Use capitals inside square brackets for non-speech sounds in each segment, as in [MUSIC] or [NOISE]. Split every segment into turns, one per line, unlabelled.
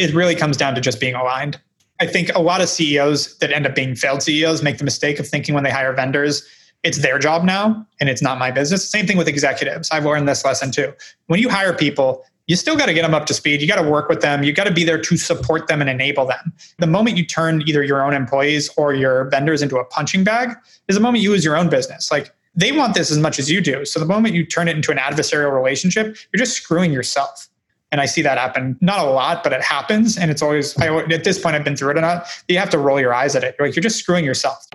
it really comes down to just being aligned. I think a lot of CEOs that end up being failed CEOs make the mistake of thinking when they hire vendors, it's their job now and it's not my business. Same thing with executives. I've learned this lesson too. When you hire people, you still got to get them up to speed. You got to work with them. You got to be there to support them and enable them. The moment you turn either your own employees or your vendors into a punching bag is the moment you lose your own business. Like they want this as much as you do. So the moment you turn it into an adversarial relationship, you're just screwing yourself. And I see that happen, not a lot, but it happens. And it's always, I, at this point, I've been through it enough. You have to roll your eyes at it. You're like, you're just screwing yourself.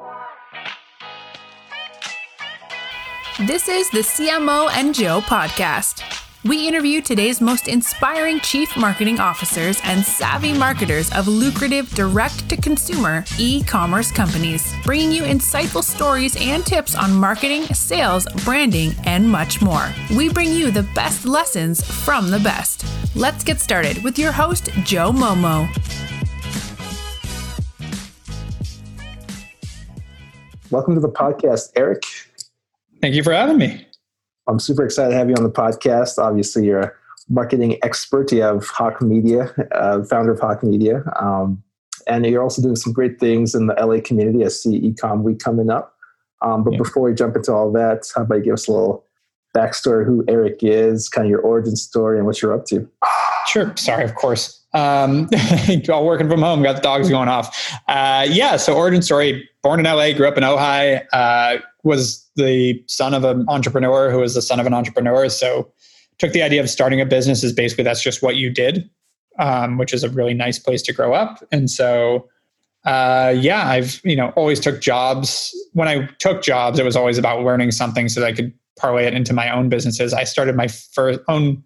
This is the CMO and Joe podcast. We interview today's most inspiring chief marketing officers and savvy marketers of lucrative direct to consumer e commerce companies, bringing you insightful stories and tips on marketing, sales, branding, and much more. We bring you the best lessons from the best. Let's get started with your host, Joe Momo.
Welcome to the podcast, Eric.
Thank you for having me.
I'm super excited to have you on the podcast. Obviously, you're a marketing expert. You have Hawke Media, uh, founder of Hawke Media. Um, and you're also doing some great things in the LA community. I see Ecom Week coming up. Um, but yeah. before we jump into all that, how about you give us a little backstory, who Eric is, kind of your origin story, and what you're up to?
Sure. Sorry, of course. Um, [LAUGHS] all working from home, got the dogs going off. Uh, yeah, so origin story, born in LA, grew up in Ojai, uh, was the son of an entrepreneur who was the son of an entrepreneur. So took the idea of starting a business as basically that's just what you did, um, which is a really nice place to grow up. And so, uh, yeah, I've you know always took jobs. When I took jobs, it was always about learning something so that I could parlay it into my own businesses. I started my first own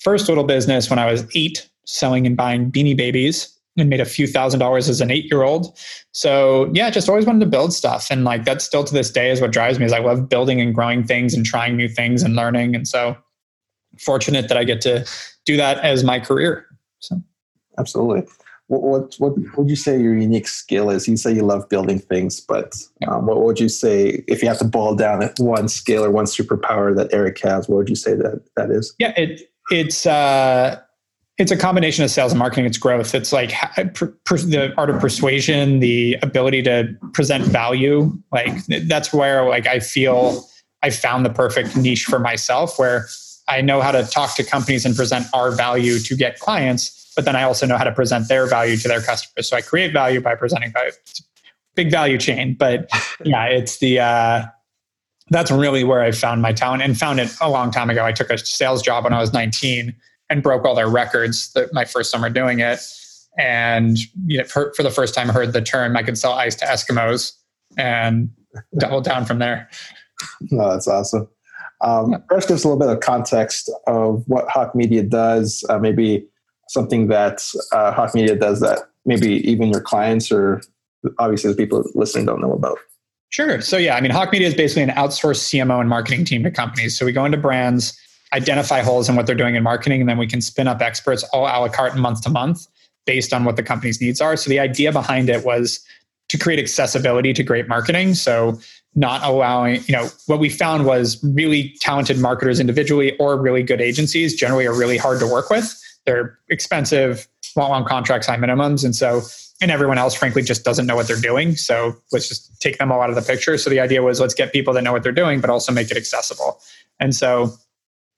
first little business when I was eight, selling and buying beanie babies and made a few thousand dollars as an eight year old. So yeah, just always wanted to build stuff. And like that's still to this day is what drives me is I love building and growing things and trying new things and learning. And so fortunate that I get to do that as my career. So
absolutely. What, what, what would you say your unique skill is? You say you love building things, but um, what would you say if you have to boil down one skill or one superpower that Eric has? What would you say that that is?
Yeah, it it's uh, it's a combination of sales and marketing. It's growth. It's like the art of persuasion, the ability to present value. Like that's where like I feel I found the perfect niche for myself, where I know how to talk to companies and present our value to get clients, but then I also know how to present their value to their customers. So I create value by presenting value. It's big value chain, but [LAUGHS] yeah, it's the uh, that's really where I found my talent and found it a long time ago. I took a sales job when I was 19 and broke all their records that my first summer doing it. And you know, for, for the first time, heard the term I could sell ice to Eskimos and doubled down from there.
No, that's awesome. Um, yeah. First, give us a little bit of context of what Hawke Media does. Uh, maybe something that uh, Hawke Media does that maybe even your clients or obviously the people listening don't know about.
Sure. So yeah, I mean, Hawke Media is basically an outsourced CMO and marketing team to companies. So we go into brands identify holes in what they're doing in marketing, and then we can spin up experts all a la carte month to month based on what the company's needs are. So the idea behind it was to create accessibility to great marketing. So not allowing, you know, what we found was really talented marketers individually or really good agencies generally are really hard to work with. They're expensive, want long contracts, high minimums. And so, and everyone else, frankly, just doesn't know what they're doing. So let's just take them all out of the picture. So the idea was let's get people that know what they're doing, but also make it accessible. And so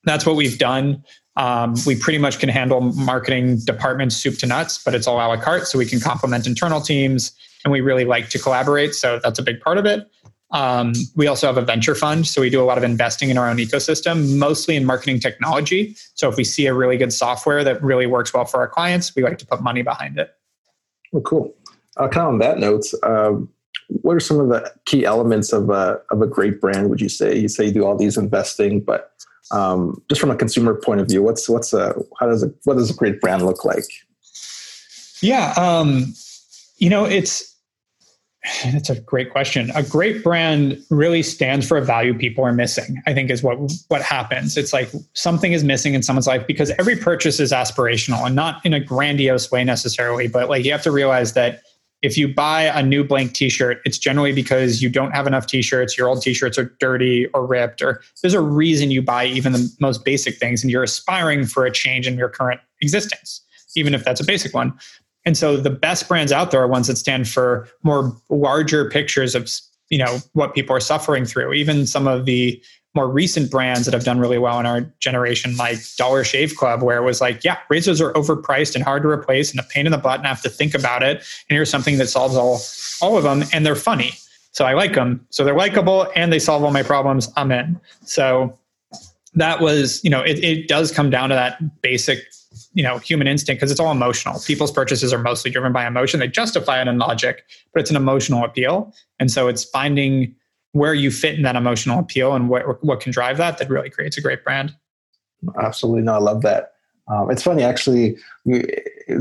that's what we've done. Um, we pretty much can handle marketing departments soup to nuts, but it's all a la carte, so we can complement internal teams, and we really like to collaborate. So that's a big part of it. Um, we also have a venture fund, so we do a lot of investing in our own ecosystem, mostly in marketing technology. So if we see a really good software that really works well for our clients, we like to put money behind it.
Well, cool. Uh, kind of on that note, um, what are some of the key elements of a of a great brand? Would you say? You say you do all these investing, but um, just from a consumer point of view, what's what's a how does a what does a great brand look like?
Yeah, um, you know, it's [SIGHS] it's a great question. A great brand really stands for a value people are missing. I think is what what happens. It's like something is missing in someone's life because every purchase is aspirational and not in a grandiose way necessarily, but like you have to realize that if you buy a new blank t-shirt it's generally because you don't have enough t-shirts your old t-shirts are dirty or ripped or there's a reason you buy even the most basic things and you're aspiring for a change in your current existence even if that's a basic one. And so the best brands out there are ones that stand for more larger pictures of you know what people are suffering through. Even some of the more recent brands that have done really well in our generation, like Dollar Shave Club, where it was like, yeah, razors are overpriced and hard to replace and a pain in the butt and I have to think about it. And here's something that solves all all of them, and they're funny. So I like them. So they're likable and they solve all my problems. I'm in. So that was, you know, it, it does come down to that basic, you know, human instinct because it's all emotional. People's purchases are mostly driven by emotion. They justify it in logic, but it's an emotional appeal. And so it's finding where you fit in that emotional appeal and what what can drive that that really creates a great brand.
Absolutely, no, I love that. Um, it's funny, actually. We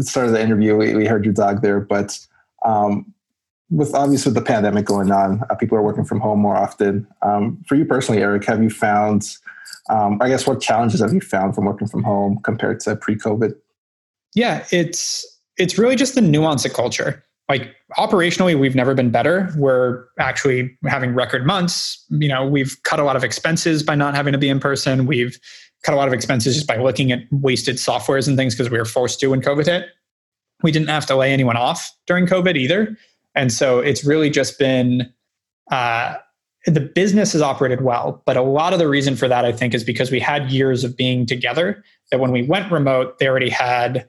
started the interview. We, we heard your dog there, but um, with obviously with the pandemic going on, uh, people are working from home more often. Um, for you personally, Eric, have you found? Um, I guess what challenges have you found from working from home compared to pre-COVID?
Yeah, it's it's really just the nuance of culture like operationally we've never been better. We're actually having record months. You know we've cut a lot of expenses by not having to be in person. We've cut a lot of expenses just by looking at wasted softwares and things because we were forced to when covid hit. We didn't have to lay anyone off during covid either. And so it's really just been uh, the business has operated well but a lot of the reason for that i think is because we had years of being together that when we went remote they already had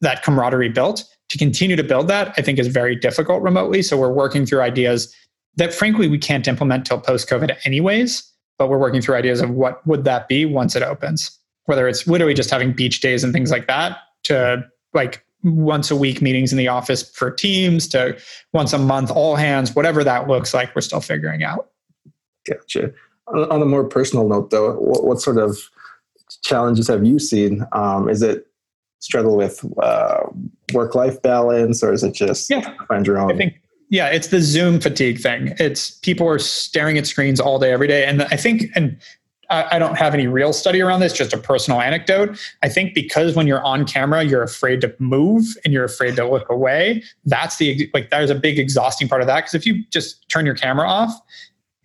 that camaraderie built to continue to build that, I think is very difficult remotely. So we're working through ideas that frankly we can't implement till post COVID anyways, but we're working through ideas of what would that be once it opens. Whether it's literally just having beach days and things like that to like once a week meetings in the office for teams to once a month all hands, whatever that looks like, we're still figuring out.
Gotcha. On a more personal note, though, what, sort of challenges have you seen? Um, is it struggle with uh, work life balance, or is it just yeah. find your own?
I think yeah, it's the Zoom fatigue thing. It's people are staring at screens all day, every day, and I think and. I don't have any real study around this, just a personal anecdote. I think because when you're on camera, you're afraid to move and you're afraid to look away. That's the like there's a big exhausting part of that. Because if you just turn your camera off,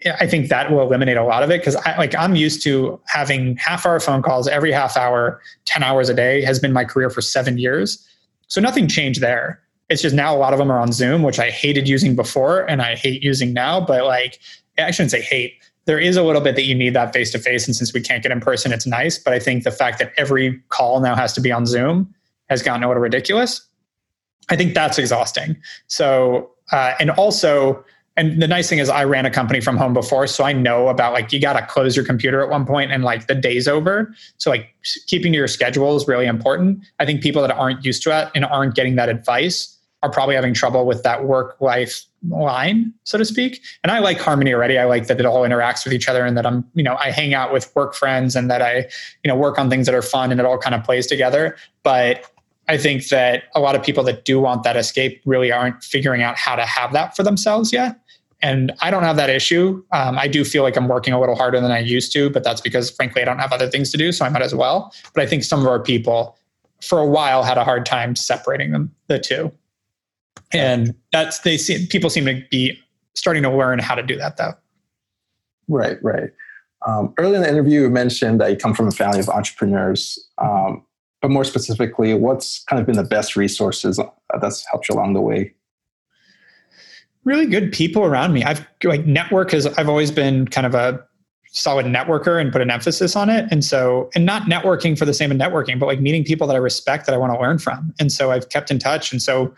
I think that will eliminate a lot of it because I like I'm used to having half hour phone calls every half hour, 10 hours a day has been my career for seven years. So nothing changed there. It's just now a lot of them are on Zoom, which I hated using before and I hate using now. But like, I shouldn't say hate. There is a little bit that you need that face to face. And since we can't get in person, it's nice. But I think the fact that every call now has to be on Zoom has gotten a little ridiculous. I think that's exhausting. So, uh, and also, and the nice thing is I ran a company from home before, so I know about like you got to close your computer at one point and like the day's over. So like keeping to your schedule is really important. I think people that aren't used to it and aren't getting that advice are probably having trouble with that work life line, so to speak. And I like harmony already. I like that it all interacts with each other and that I'm, you know, I hang out with work friends and that I, you know, work on things that are fun and it all kind of plays together. But I think that a lot of people that do want that escape really aren't figuring out how to have that for themselves yet. And I don't have that issue. Um, I do feel like I'm working a little harder than I used to, but that's because, frankly, I don't have other things to do, so I might as well. But I think some of our people, for a while, had a hard time separating them, the two. And that's they see people seem to be starting to learn how to do that, though.
Right, right. Um, early in the interview, you mentioned that you come from a family of entrepreneurs. Um, but more specifically, what's kind of been the best resources that's helped you along the way?
Really good people around me. I've like network has I've always been kind of a solid networker and put an emphasis on it. And so, and not networking for the same of networking, but like meeting people that I respect that I want to learn from. And so I've kept in touch. And so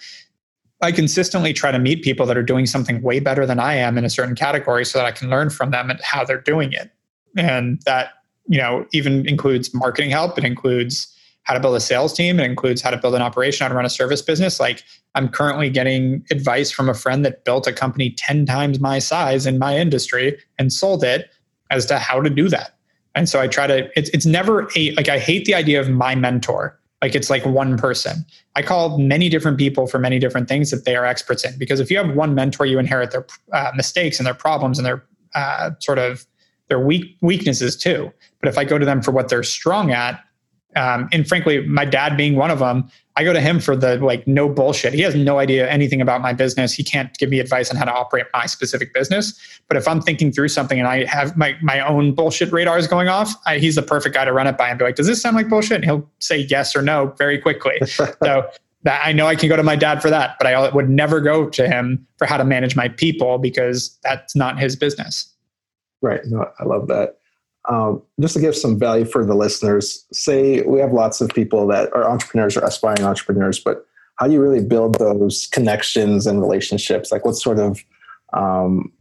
I consistently try to meet people that are doing something way better than I am in a certain category so that I can learn from them and how they're doing it. And that, you know, even includes marketing help. It includes how to build a sales team. It includes how to build an operation, how to run a service business. Like I'm currently getting advice from a friend that built a company 10 times my size in my industry and sold it as to how to do that. And so I try to, it's, it's never a, like, I hate the idea of my mentor. Like it's like one person. I call many different people for many different things that they are experts in. Because if you have one mentor, you inherit their uh, mistakes and their problems and their uh, sort of their weak weaknesses too. But if I go to them for what they're strong at, Um, and frankly, my dad being one of them, I go to him for the like no bullshit. He has no idea anything about my business. He can't give me advice on how to operate my specific business. But if I'm thinking through something and I have my, my own bullshit radars going off, I, he's the perfect guy to run it by and be like, does this sound like bullshit? And he'll say yes or no very quickly. [LAUGHS] so that I know I can go to my dad for that, but I would never go to him for how to manage my people because that's not his business.
Right. No, I love that um, just to give some value for the listeners, say we have lots of people that are entrepreneurs or aspiring entrepreneurs, but how do you really build those connections and relationships? Like what sort of, um,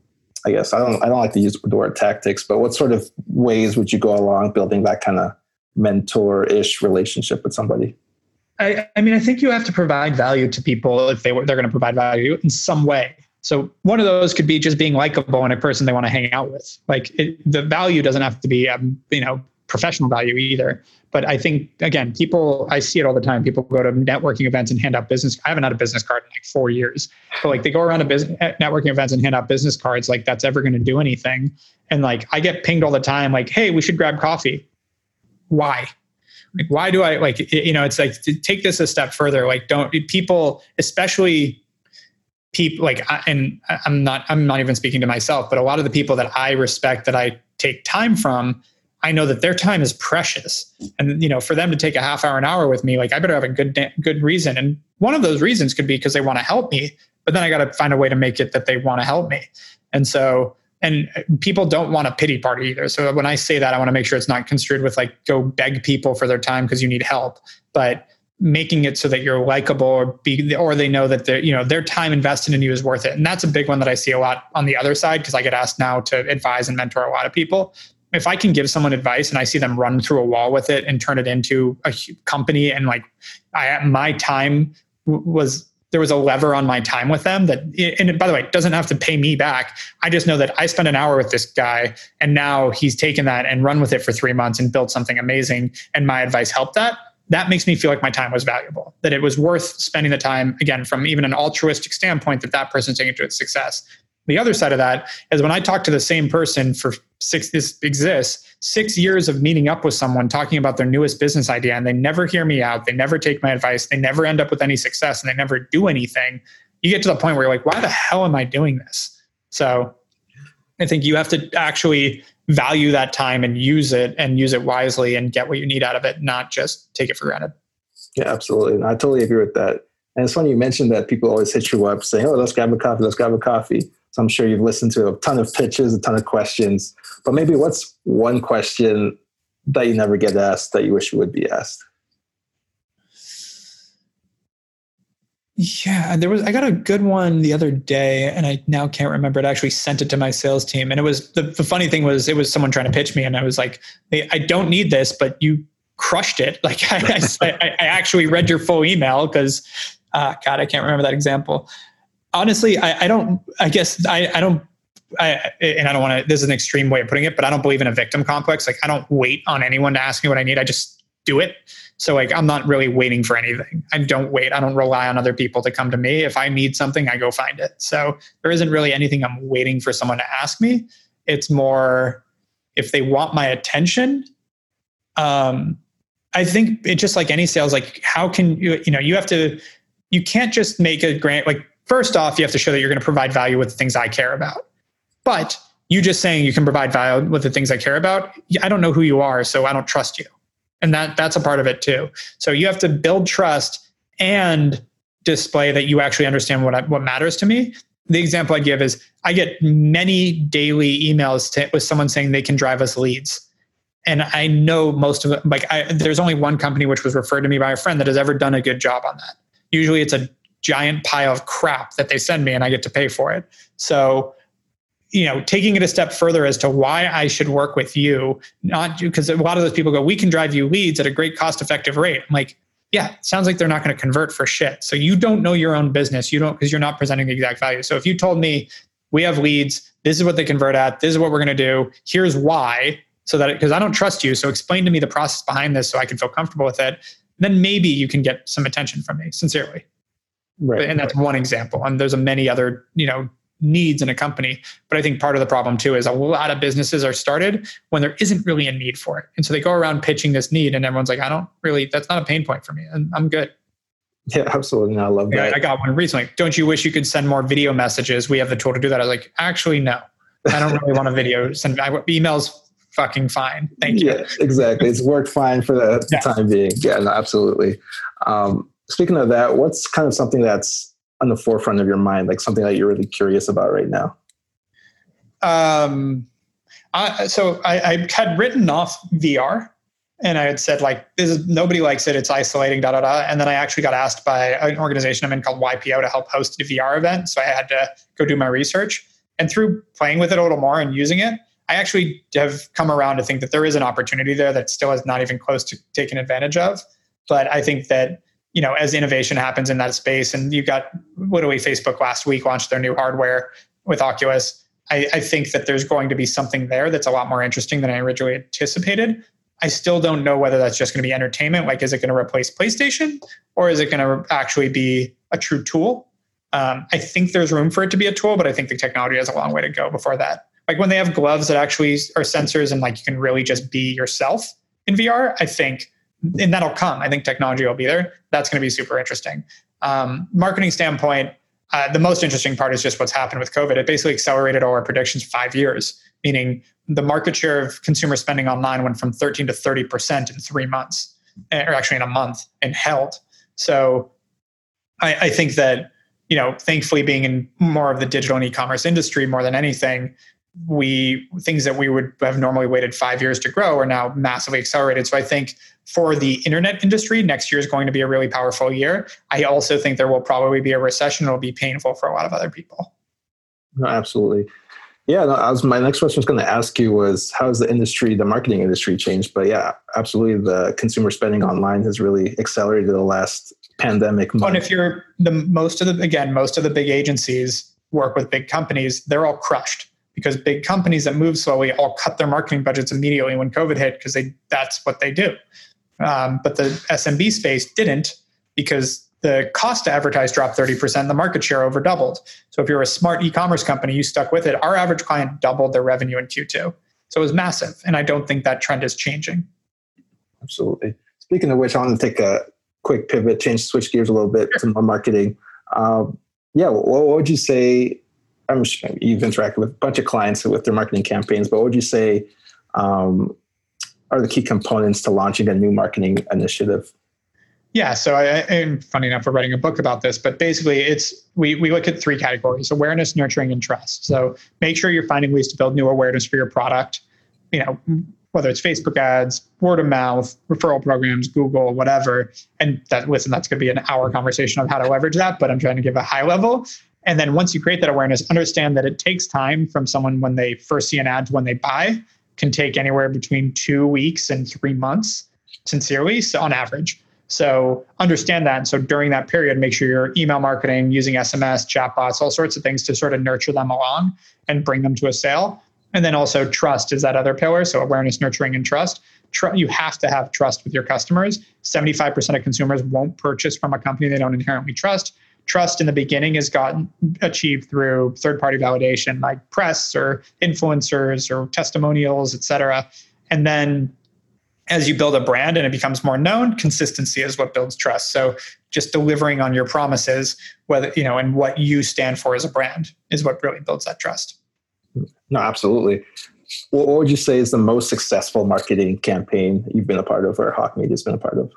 I guess I don't I don't like to use the word tactics, but what sort of ways would you go along building that kind of mentor-ish relationship with somebody?
I, I mean, I think you have to provide value to people if they they're going to provide value in some way. So one of those could be just being likable and a person they want to hang out with. Like it, the value doesn't have to be, um, you know, professional value either. But I think again, people I see it all the time. People go to networking events and hand out business. I haven't had a business card in like four years. But like they go around to business networking events and hand out business cards. Like that's ever going to do anything. And like I get pinged all the time. Like, hey, we should grab coffee. Why? Like why do I like? You know, it's like take this a step further. Like don't people, especially people like and i'm not i'm not even speaking to myself but a lot of the people that i respect that i take time from i know that their time is precious. And you know for them to take a half hour an hour with me like i better have a good good reason. And one of those reasons could be because they want to help me but then i got to find a way to make it that they want to help me. And so and uh, people don't want a pity party either. So when i say that i want to make sure it's not construed with like go beg people for their time because you need help. But making it so that you're likable or be or they know that their you know their time invested in you is worth it. And that's a big one that i see a lot on the other side because i get asked now to advise and mentor a lot of people. If i can give someone advice and i see them run through a wall with it and turn it into a company and like i my time was there was a lever on my time with them that and by the way it doesn't have to pay me back. I just know that i spent an hour with this guy and now he's taken that and run with it for three months and built something amazing and my advice helped that that makes me feel like my time was valuable, that it was worth spending the time, again, from even an altruistic standpoint, that that person's taking to its success. The other side of that is when I talk to the same person for six, this exists, six years of meeting up with someone talking about their newest business idea, and they never hear me out, they never take my advice, they never end up with any success, and they never do anything. You get to the point where you're like, why the hell am I doing this? So I think you have to actually value that time and use it and use it wisely and get what you need out of it, not just take it for granted.
Yeah, absolutely. I totally agree with that. And it's funny you mentioned that people always hit you up saying, oh, let's grab a coffee, let's grab a coffee. So I'm sure you've listened to a ton of pitches, a ton of questions. But maybe what's one question that you never get asked that you wish you would be asked?
Yeah, there was. I got a good one the other day, and I now can't remember. It. I actually sent it to my sales team, and it was the, the funny thing was it was someone trying to pitch me, and I was like, "I don't need this, but you crushed it." [LAUGHS] Like I, I, I actually read your full email because, uh, God, I can't remember that example. Honestly, I, I don't. I guess I, I don't. I, and I don't want to. This is an extreme way of putting it, but I don't believe in a victim complex. Like I don't wait on anyone to ask me what I need. I just do it. So like I'm not really waiting for anything. I don't wait. I don't rely on other people to come to me. If I need something, I go find it. So there isn't really anything I'm waiting for someone to ask me. It's more if they want my attention. Um, I think it's just like any sales. Like how can you? You know, you have to. You can't just make a grant. Like first off, you have to show that you're going to provide value with the things I care about. But you just saying you can provide value with the things I care about. I don't know who you are, so I don't trust you and that that's a part of it too. So you have to build trust and display that you actually understand what I, what matters to me. The example i give is i get many daily emails to, with someone saying they can drive us leads. And i know most of it like I, there's only one company which was referred to me by a friend that has ever done a good job on that. Usually it's a giant pile of crap that they send me and i get to pay for it. So you know, taking it a step further as to why I should work with you, not because a lot of those people go, we can drive you leads at a great cost effective rate. I'm like, yeah, sounds like they're not going to convert for shit. So you don't know your own business. You don't, because you're not presenting the exact value. So if you told me we have leads, this is what they convert at, this is what we're going to do, here's why, so that, because I don't trust you. So explain to me the process behind this so I can feel comfortable with it. Then maybe you can get some attention from me, sincerely. Right. And that's right. one example. And there's a many other, you know, needs in a company. But I think part of the problem too is a lot of businesses are started when there isn't really a need for it. And so they go around pitching this need and everyone's like, I don't really, that's not a pain point for me. And I'm good.
Yeah, absolutely. I love that.
I got one recently. Don't you wish you could send more video messages? We have the tool to do that. I was like, actually, no. I don't really want a video. [LAUGHS] Send emails fucking fine. Thank you. Yeah,
exactly. It's worked fine for the yeah. time being. Yeah, no, absolutely. Um, speaking of that, what's kind of something that's on the forefront of your mind, like something that you're really curious about right now?
Um, I, so I, I had written off VR and I had said like this is nobody likes it. It's isolating, da da da. And then I actually got asked by an organization I'm in called YPO to help host a VR event. So I had to go do my research. And through playing with it a little more and using it, I actually have come around to think that there is an opportunity there that still is not even close to taking advantage of. But I think that you know as innovation happens in that space, and you got literally Facebook last week launched their new hardware with Oculus. I, I think that there's going to be something there that's a lot more interesting than I originally anticipated. I still don't know whether that's just going to be entertainment. Like, is it going to replace PlayStation or is it going to actually be a true tool? Um, I think there's room for it to be a tool, but I think the technology has a long way to go before that. Like when they have gloves that actually are sensors and like you can really just be yourself in VR, I think, and that'll come. I think technology will be there. That's going to be super interesting. Um, marketing standpoint, uh, the most interesting part is just what's happened with COVID. It basically accelerated all our predictions five years, meaning the market share of consumer spending online went from 13 to 30% in three months, or actually in a month, and held. So I, I think that, you know, thankfully being in more of the digital and e-commerce industry more than anything, we things that we would have normally waited five years to grow are now massively accelerated. So I think for the internet industry, next year is going to be a really powerful year. I also think there will probably be a recession. It'll be painful for a lot of other people.
No, absolutely. Yeah, no, I was, my next question was going to ask you was how has the industry, the marketing industry changed? But yeah, absolutely. The consumer spending online has really accelerated the last pandemic.
Month. And if you're the most of the, again, most of the big agencies work with big companies, they're all crushed because big companies that move slowly all cut their marketing budgets immediately when COVID hit because they, that's what they do. Um, but the SMB space didn't because the cost to advertise dropped 30%, the market share over doubled. So if you're a smart e-commerce company, you stuck with it. Our average client doubled their revenue in Q2. So it was massive. And I don't think that trend is changing.
Absolutely. Speaking of which, I want to take a quick pivot, change, switch gears a little bit sure. to more marketing. Um, yeah, what, what, would you say? I'm sure you've interacted with a bunch of clients with their marketing campaigns, but what would you say um, are the key components to launching a new marketing initiative?
Yeah, so I, and funny enough, we're writing a book about this, but basically, it's we we look at three categories: awareness, nurturing, and trust. So make sure you're finding ways to build new awareness for your product. You know, whether it's Facebook ads, word of mouth, referral programs, Google, whatever. And that listen, that's going to be an hour conversation of how to leverage that, but I'm trying to give a high level. And then once you create that awareness, understand that it takes time from someone when they first see an ad to when they buy, can take anywhere between two weeks and three months, sincerely, so on average. So understand that. And so during that period, make sure you're email marketing, using SMS, chatbots, all sorts of things to sort of nurture them along and bring them to a sale. And then also trust is that other pillar. So awareness, nurturing, and trust. Tr- you have to have trust with your customers. 75% of consumers won't purchase from a company they don't inherently trust. Trust in the beginning is gotten achieved through third-party validation like press or influencers or testimonials, et cetera. And then as you build a brand and it becomes more known, consistency is what builds trust. So just delivering on your promises, whether you know, and what you stand for as a brand is what really builds that trust.
No, absolutely. What would you say is the most successful marketing campaign you've been a part of, or Hawke Media's been a part of?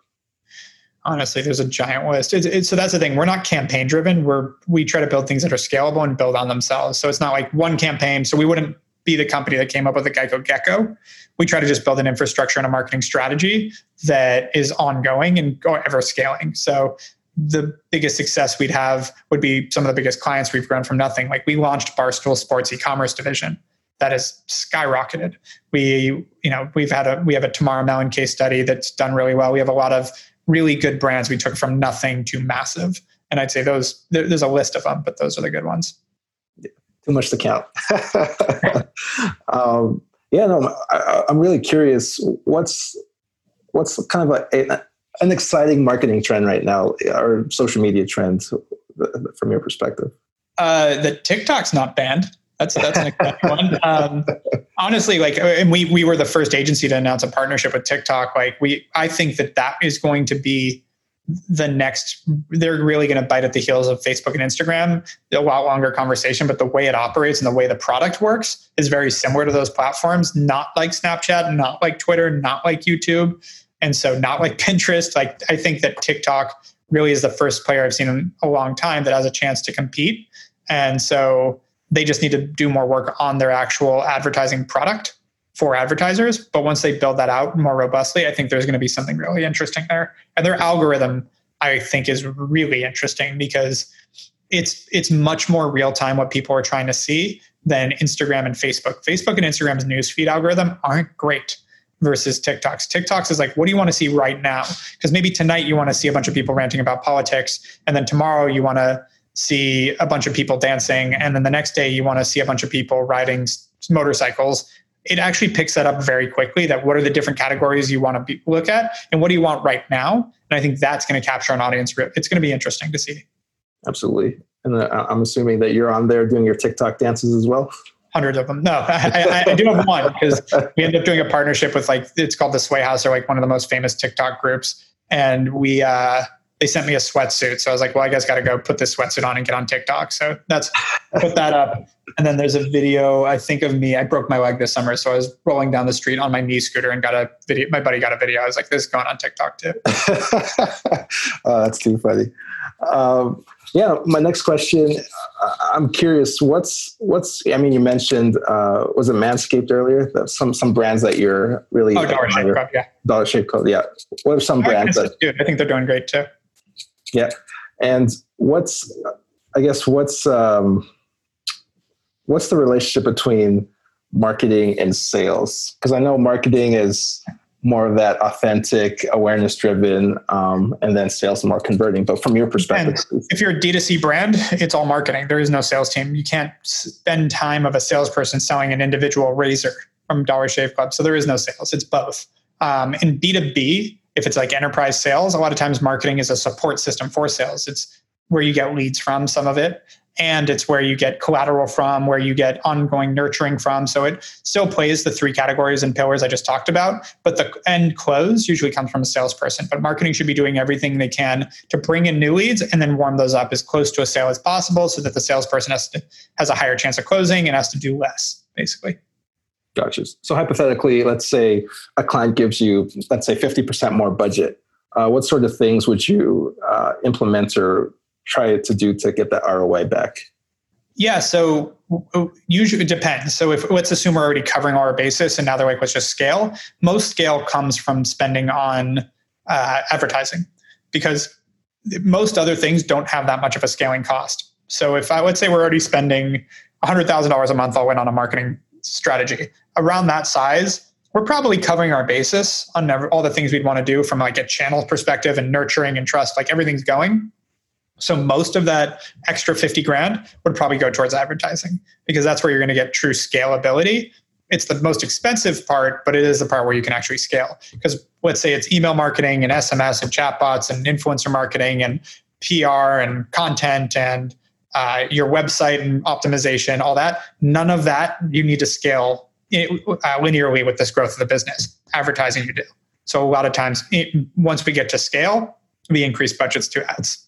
Honestly, there's a giant list. It's, it's, so that's the thing. We're not campaign driven. We're we try to build things that are scalable and build on themselves. So it's not like one campaign. So we wouldn't be the company that came up with the Geico Gecko. We try to just build an infrastructure and a marketing strategy that is ongoing and ever scaling. So the biggest success we'd have would be some of the biggest clients we've grown from nothing. Like we launched Barstool Sports e-commerce division that has skyrocketed. We, you know, we've had a we have a Tamara Mellon case study that's done really well. We have a lot of really good brands we took from nothing to massive. And I'd say those there, there's a list of them, but those are the good ones
too much to count. [LAUGHS] um, yeah, no, I, am really curious. What's what's kind of a, a, an exciting marketing trend right now, or social media trend, from your perspective?
Uh, the TikTok's not banned. That's that's an exciting one. Um, honestly, like, and we we were the first agency to announce a partnership with TikTok. Like, we I think that that is going to be the next they're really going to bite at the heels of facebook and instagram a lot longer conversation but the way it operates and the way the product works is very similar to those platforms not like snapchat not like twitter not like youtube and so not like [LAUGHS] pinterest like i think that tiktok really is the first player i've seen in a long time that has a chance to compete and so they just need to do more work on their actual advertising product for advertisers. But once they build that out more robustly, I think there's going to be something really interesting there. And their algorithm, I think, is really interesting because it's it's much more real time what people are trying to see than Instagram and Facebook. Facebook and Instagram's newsfeed algorithm aren't great versus TikTok's. TikTok's is like, what do you want to see right now? Because maybe tonight you want to see a bunch of people ranting about politics, and then tomorrow you want to see a bunch of people dancing, and then the next day you want to see a bunch of people riding motorcycles it actually picks that up very quickly that what are the different categories you want to be, look at and what do you want right now? And i think that's going to capture an audience it's going to be interesting to see.
Absolutely. And uh, i'm assuming that you're on there doing your tiktok dances as well?
Hundreds of them. No [LAUGHS] I, I, I, do have one because we ended up doing a partnership with like it's called the sway house or like one of the most famous tiktok groups. And we uh they sent me a sweatsuit. So I was like, well, I guess got to go put this sweatsuit on and get on TikTok. So that's put that up. And then there's a video, I think of me. I broke my leg this summer. So I was rolling down the street on my knee scooter and got a video. My buddy got a video. I was like, this is going on TikTok too. [LAUGHS]
oh, that's too funny. Um, yeah, my next question. I'm curious. What's what's? I mean, you mentioned uh, was it Manscaped earlier? That some some brands that you're really
oh Dollar Shave Club, yeah.
Dollar Shave Club, yeah. What are some brands
that? I think they're doing great too.
Yeah. And what's, I guess, what's, um, what's the relationship between marketing and sales? Because I know marketing is more of that authentic, awareness driven, um, and then sales more converting. But from your perspective,
and if you're a D2C brand, it's all marketing. There is no sales team. You can't spend time of a salesperson selling an individual razor from Dollar Shave Club. So there is no sales. It's both. Um, in B2B, if it's like enterprise sales, a lot of times marketing is a support system for sales. It's where you get leads from, some of it, and it's where you get collateral from, where you get ongoing nurturing from. So it still plays the three categories and pillars I just talked about, but the end close usually comes from a salesperson. But marketing should be doing everything they can to bring in new leads and then warm those up as close to a sale as possible so that the salesperson has, to, has a higher chance of closing and has to do less, basically.
Gotcha. So hypothetically, let's say a client gives you, let's say, 50% more budget. Uh, what sort of things would you uh, implement or try to do to get that ROI back?
Yeah, so usually it depends. So if let's assume we're already covering our basis, and now they're like, let's just scale. Most scale comes from spending on uh, advertising, because most other things don't have that much of a scaling cost. So if I let's say we're already spending hundred thousand dollars a month, I'll win on a marketing strategy around that size we're probably covering our basis on all the things we'd want to do from like a channel perspective and nurturing and trust like everything's going. So most of that extra 50 grand would probably go towards advertising because that's where you're going to get true scalability. It's the most expensive part but it is the part where you can actually scale. Because let's say it's email marketing and sms and chatbots and influencer marketing and pr and content and uh, your website and optimization, all that. None of that you need to scale uh, linearly with this growth of the business. Advertising you do. So a lot of times, it, once we get to scale, we increase budgets to ads.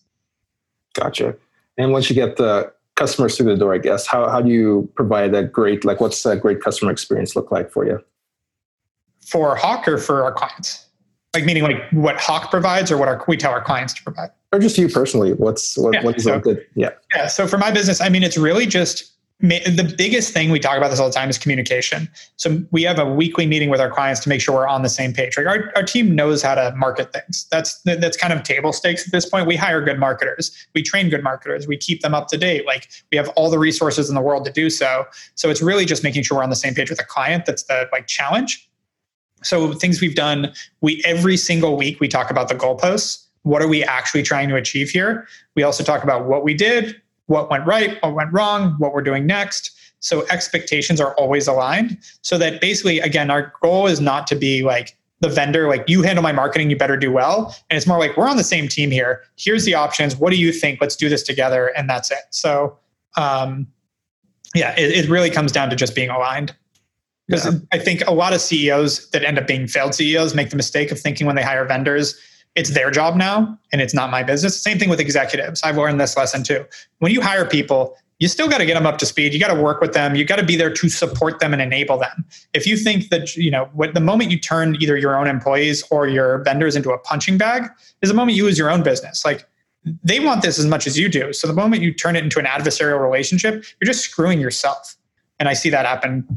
Gotcha. And once you get the customers through the door, I guess, how, how do you provide that great, like what's that great customer experience look like for you?
For Hawke or for our clients? Like meaning like what Hawke provides or what our, we tell our clients to provide?
Or just you personally what's what, yeah, what is so, good yeah.
Yeah so for my business i mean it's really just the biggest thing we talk about this all the time is communication. So we have a weekly meeting with our clients to make sure we're on the same page. Like our, our team knows how to market things. That's that's kind of table stakes at this point. We hire good marketers. We train good marketers. We keep them up to date. Like we have all the resources in the world to do so. So it's really just making sure we're on the same page with a client that's the like challenge. So things we've done we every single week we talk about the goalposts what are we actually trying to achieve here? We also talk about what we did, what went right, what went wrong, what we're doing next. So expectations are always aligned so that basically, again, our goal is not to be like the vendor, like you handle my marketing, you better do well. And it's more like we're on the same team here. Here's the options. What do you think? Let's do this together. And that's it. So um, yeah, it, it, really comes down to just being aligned. Because yeah. I think a lot of CEOs that end up being failed CEOs make the mistake of thinking when they hire vendors, it's their job now and it's not my business. Same thing with executives. I've learned this lesson too. When you hire people, you still got to get them up to speed. You got to work with them. You got to be there to support them and enable them. If you think that, you know, what the moment you turn either your own employees or your vendors into a punching bag is the moment you lose your own business. Like they want this as much as you do. So the moment you turn it into an adversarial relationship, you're just screwing yourself. And I see that happen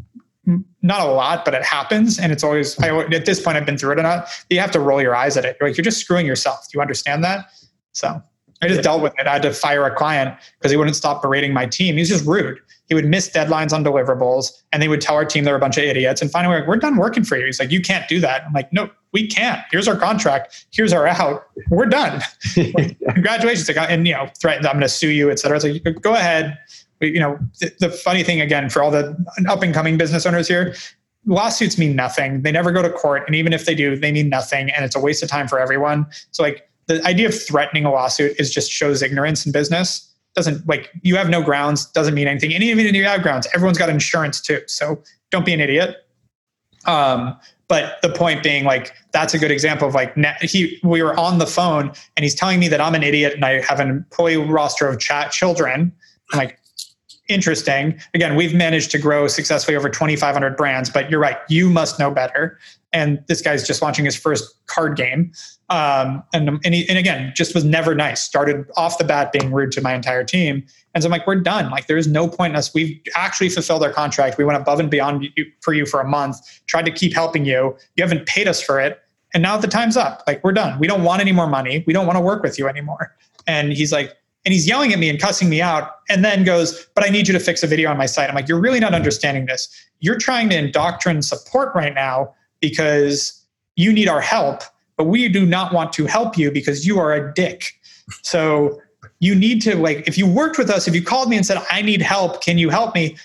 not a lot, but it happens. And it's always, I, at this point, I've been through it enough. You have to roll your eyes at it. You're like, you're just screwing yourself. Do you understand that? So I just yeah. dealt with it. I had to fire a client because he wouldn't stop berating my team. He's just rude. He would miss deadlines on deliverables and they would tell our team they're a bunch of idiots. And finally, we're like, we're done working for you. He's like, you can't do that. I'm like, no, we can't. Here's our contract. Here's our out. We're done. [LAUGHS] Congratulations. and, you know, threatened, I'm going to sue you, et cetera. It's like, go ahead. You know, the, the funny thing again, for all the up and coming business owners here, lawsuits mean nothing. They never go to court. And even if they do, they mean nothing. And it's a waste of time for everyone. So like, the idea of threatening a lawsuit is just shows ignorance in business doesn't like you have no grounds doesn't mean anything and even if you have grounds everyone's got insurance too so don't be an idiot um, but the point being like that's a good example of like he we were on the phone and he's telling me that i'm an idiot and i have an employee roster of chat children I'm like interesting again we've managed to grow successfully over 2500 brands but you're right you must know better and this guy's just launching his first card game. Um, and and, he, and again, just was never nice. Started off the bat being rude to my entire team, and so I'm like, we're done. Like, there's no point in us. We've actually fulfilled our contract. We went above and beyond for you for a month. Tried to keep helping you. You haven't paid us for it, and now the time's up. Like, we're done. We don't want any more money. We don't want to work with you anymore. And he's like, and he's yelling at me and cussing me out and then goes but i need you to fix a video on my site i'm like you're really not understanding this you're trying to indoctrinate support right now because you need our help, but we do not want to help you because you are a dick. So you need to like if you worked with us, if you called me and said, I need help, can you help me?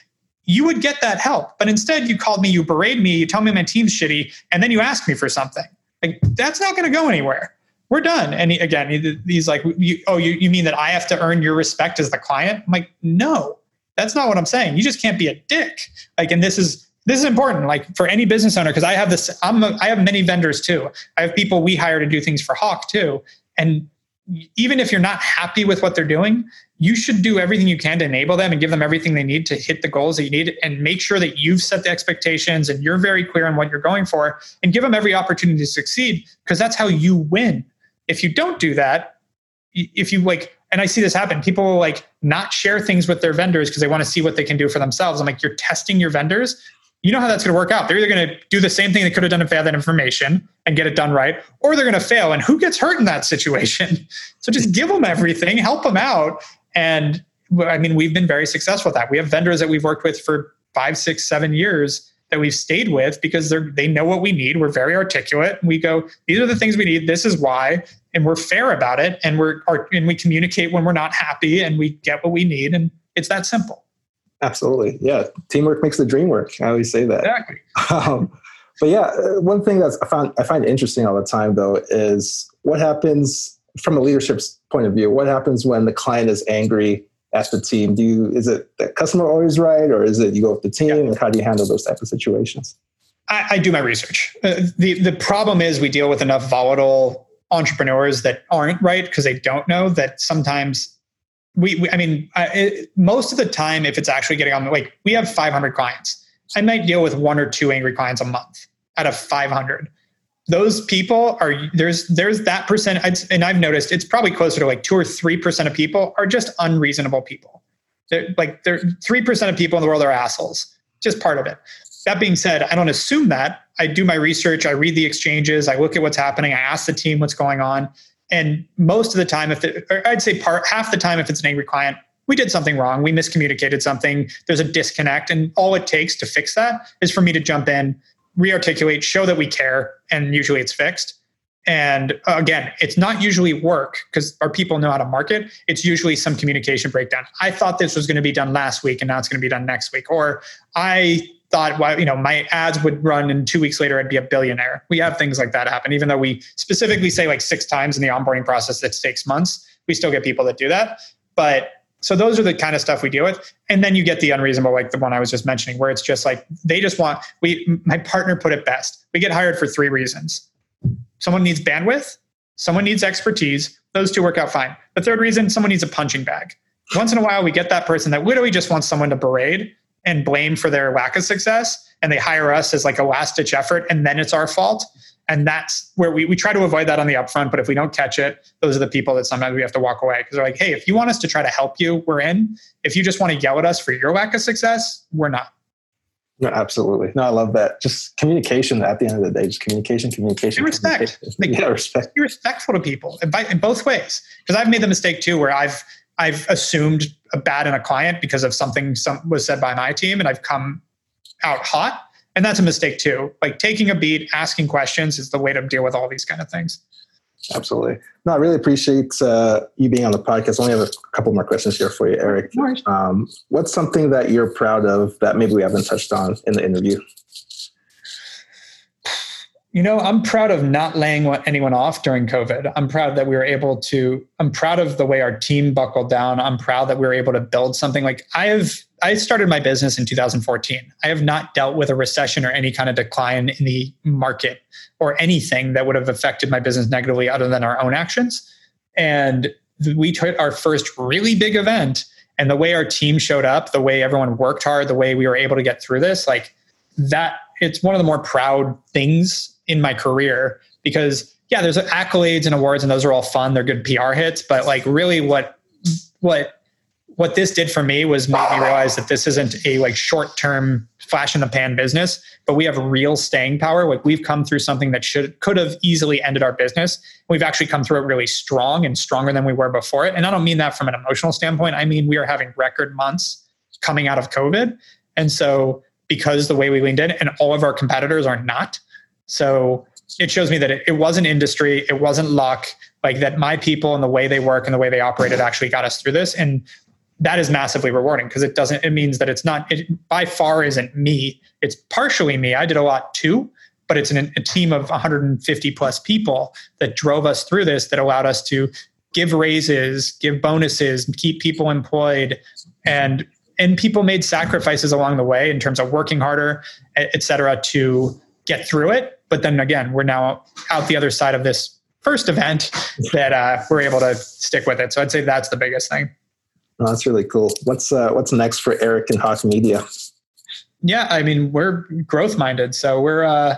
You would get that help. But instead you called me, you berate me, you tell me my team's shitty, and then you ask me for something. Like that's not gonna go anywhere. We're done. And he, again, he's like, you, oh, you, you mean that I have to earn your respect as the client? I'm like, no, that's not what I'm saying. You just can't be a dick. Like, and this is this is important like for any business owner because i have this i'm a, i have many vendors too i have people we hire to do things for Hawke too and even if you're not happy with what they're doing you should do everything you can to enable them and give them everything they need to hit the goals that you need and make sure that you've set the expectations and you're very clear on what you're going for and give them every opportunity to succeed because that's how you win if you don't do that if you like and I see this happen. People will like not share things with their vendors because they want to see what they can do for themselves. I'm like, you're testing your vendors you know how that's going to work out. They're either going to do the same thing they could have done if they had that information and get it done right, or they're going to fail. And who gets hurt in that situation? [LAUGHS] So just give them everything, help them out. And I mean, we've been very successful with that. We have vendors that we've worked with for five, six, seven years that we've stayed with because they're they know what we need. We're very articulate. We go, these are the things we need. This is why, and we're fair about it. And we're and we communicate when we're not happy, and we get what we need. And it's that simple.
Absolutely. Yeah. Teamwork makes the dream work. I always say that. Exactly. Um, but yeah, uh, one thing that's I found I find interesting all the time though is what happens from a leadership's point of view. What happens when the client is angry at the team? Do you is it the customer always right, or is it you go with the team? Yeah. And how do you handle those type of situations?
I, I do my research. Uh, the the problem is we deal with enough volatile entrepreneurs that aren't right because they don't know that sometimes we, we I mean, I, it, most of the time, if it's actually getting on, the like we have 500 clients, I might deal with one or two angry clients a month out of 500. Those people are there's there's that percent, and I've noticed it's probably closer to like two or three percent of people are just unreasonable people. They're, like three percent of people in the world are assholes. Just part of it. That being said, I don't assume that. I do my research. I read the exchanges. I look at what's happening. I ask the team what's going on. And most of the time, if it, I'd say part half the time, if it's an angry client, we did something wrong, we miscommunicated something, there's a disconnect, and all it takes to fix that is for me to jump in, rearticulate, show that we care, and usually it's fixed. And uh, again, it's not usually work because our people know how to market. It's usually some communication breakdown. I thought this was going to be done last week and now it's going to be done next week. Or I thought, well, you know, my ads would run and two weeks later I'd be a billionaire. We have things like that happen, even though we specifically say like six times in the onboarding process that takes months. We still get people that do that. But so those are the kind of stuff we deal with. And then you get the unreasonable like the one i was just mentioning where it's just like they just want we my partner put it best. We get hired for three reasons. Someone needs bandwidth. Someone needs expertise. Those two work out fine. The third reason someone needs a punching bag. Once in a while we get that person that literally just wants someone to berate and blame for their lack of success. And they hire us as like a last ditch effort. And then it's our fault and that's where we, we try to avoid that on the upfront but if we don't catch it those are the people that sometimes we have to walk away because they're like hey if you want us to try to help you we're in if you just want to yell at us for your lack of success we're not
no, absolutely. No, I love that. Just communication at the end of the day, just communication, communication.
Be respect.
Communication. Like, [LAUGHS] yeah, respect.
Be respectful to people in, in both ways. Because I've made the mistake too, where I've I've assumed a bad in a client because of something some was said by my team, and I've come out hot and that's a mistake too. Like taking a beat asking questions is the way to deal with all these kind of things.
Absolutely. No i really appreciate uh, you being on the podcast. I only have a couple more questions here for you eric. Um, what's something that you're proud of that maybe we haven't touched on in the interview
you know, I'm proud of not laying anyone off during COVID. I'm proud that we were able to, I'm proud of the way our team buckled down. I'm proud that we were able to build something like I have, I started my business in 2014. I have not dealt with a recession or any kind of decline in the market or anything that would have affected my business negatively other than our own actions. And we took our first really big event and the way our team showed up, the way everyone worked hard, the way we were able to get through this, like that, it's one of the more proud things in my career because yeah, there's accolades and awards and those are all fun. They're good PR hits, but like really what what what this did for me was make me realize that this isn't a like short-term flash in the pan business, but we have real staying power. Like we've come through something that should could have easily ended our business. We've actually come through it really strong and stronger than we were before it. And I don't mean that from an emotional standpoint. I mean we are having record months coming out of COVID. And so because the way we leaned in and all of our competitors are not, so it shows me that it, it wasn't industry, it wasn't luck, like that my people and the way they work and the way they operated actually got us through this. And that is massively rewarding because it doesn't, it means that it's not, it by far isn't me. It's partially me. I did a lot too, but it's an, a team of 150 plus people that drove us through this that allowed us to give raises, give bonuses, keep people employed and and people made sacrifices along the way in terms of working harder, et cetera, to get through it but then again, we're now out the other side of this first event [LAUGHS] that uh, we're able to stick with it. So I'd say that's the biggest thing.
Oh, that's really cool. What's uh, what's next for Eric and Hawke Media?
Yeah, I mean we're growth minded, so we're uh,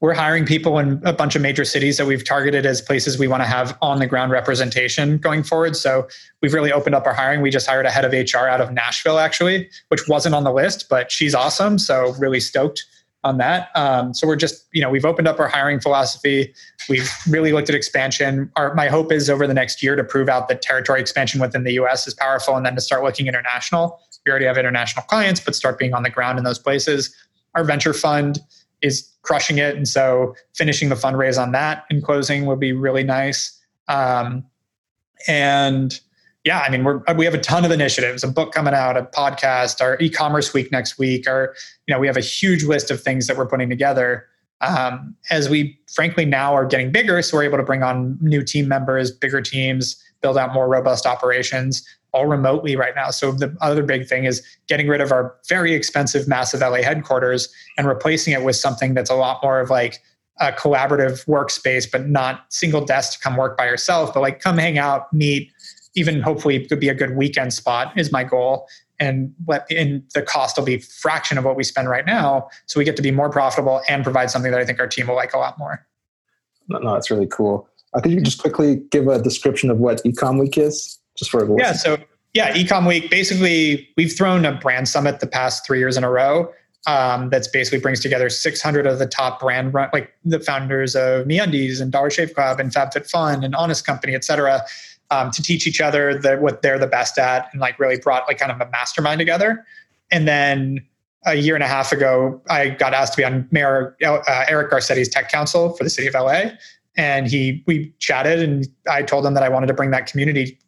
we're hiring people in a bunch of major cities that we've targeted as places we want to have on the ground representation going forward. So we've really opened up our hiring. We just hired a head of HR out of Nashville, actually, which wasn't on the list, but she's awesome. So really stoked on that. Um, so we're just, you know, we've opened up our hiring philosophy. We've really looked at expansion. Our, my hope is over the next year to prove out that territory expansion within the US is powerful and then to start looking international. We already have international clients, but start being on the ground in those places. Our venture fund is crushing it. And so finishing the fundraise on that and closing would be really nice. Um, and yeah, I mean, we're, we have a ton of initiatives, a book coming out, a podcast, our e-commerce week next week, our, you know, we have a huge list of things that we're putting together. Um, as we frankly now are getting bigger, so we're able to bring on new team members, bigger teams, build out more robust operations, all remotely right now. So the other big thing is getting rid of our very expensive, massive LA headquarters and replacing it with something that's a lot more of like a collaborative workspace, but not single desk to come work by yourself, but like come hang out, meet, even hopefully could be a good weekend spot is my goal. And what in the cost will be fraction of what we spend right now. So we get to be more profitable and provide something that i think our team will like a lot more.
No, no that's really cool. Could you just quickly give a description of what ecom week is just for a
yeah so yeah ecom week basically we've thrown a brand summit the past three years in a row um, that's basically brings together 600 of the top brand like the founders of MeUndies and Dollar Shave Club and FabFitFun and Honest Company, et cetera, um, to teach each other the, what they're the best at and like really brought like kind of a mastermind together. And then a year and a half ago, I got asked to be on Mayor uh, Eric Garcetti's tech council for the city of LA. And he, we chatted and I told him that I wanted to bring that community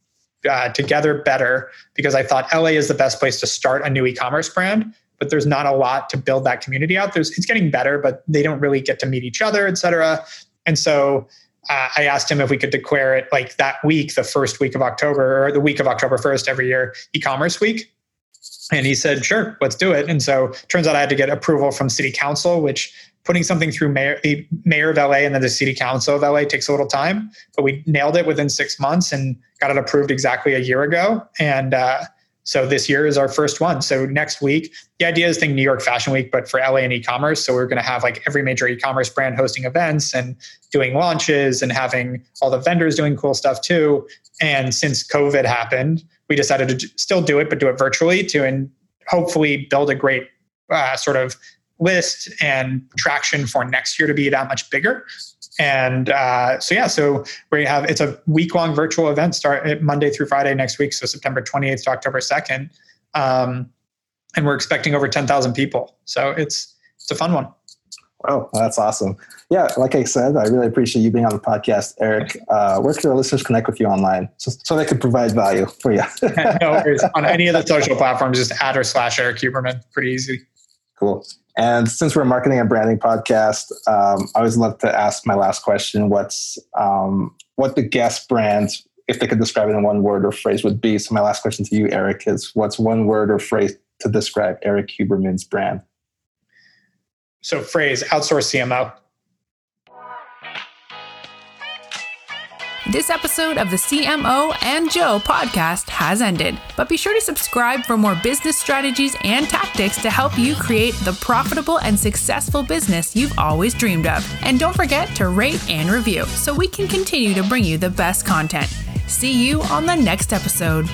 uh, together better because I thought LA is the best place to start a new e-commerce brand, but there's not a lot to build that community out. There's, it's getting better, but they don't really get to meet each other, et cetera. And so uh, I asked him if we could declare it like that week, the first week of October or the week of October 1st every year, e commerce week. And he said, sure, let's do it. And so turns out I had to get approval from city council, which putting something through mayor, the mayor of LA and then the city council of LA takes a little time, but we nailed it within six months and got it approved exactly a year ago. And uh, so this year is our first one. So next week, the idea is think New York Fashion Week, but for LA and e-commerce. So we're going to have like every major e-commerce brand hosting events and doing launches and having all the vendors doing cool stuff too. And since COVID happened, we decided to still do it, but do it virtually to and hopefully build a great uh, sort of list and traction for next year to be that much bigger. And uh, so yeah, so we have it's a week long virtual event start Monday through Friday next week, so September 28th to October 2nd, um, and we're expecting over 10,000 people. So it's it's a fun one.
Oh, that's awesome. Yeah, like I said, I really appreciate you being on the podcast, Eric. Uh, where can our listeners connect with you online so, so they can provide value for you? [LAUGHS]
no worries. On any of the social platforms, just add or slash Erik Huberman. Pretty easy.
Cool. And since we're a marketing and branding podcast, um, I always love to ask my last question: What's um, what the guest brands, if they could describe it in one word or phrase, would be? So my last question to you, Eric, is: What's one word or phrase to describe Erik Huberman's brand?
So phrase outsource CMO.
This episode of the CMO and Joe podcast has ended, but be sure to subscribe for more business strategies and tactics to help you create the profitable and successful business you've always dreamed of. And don't forget to rate and review so we can continue to bring you the best content. See you on the next episode.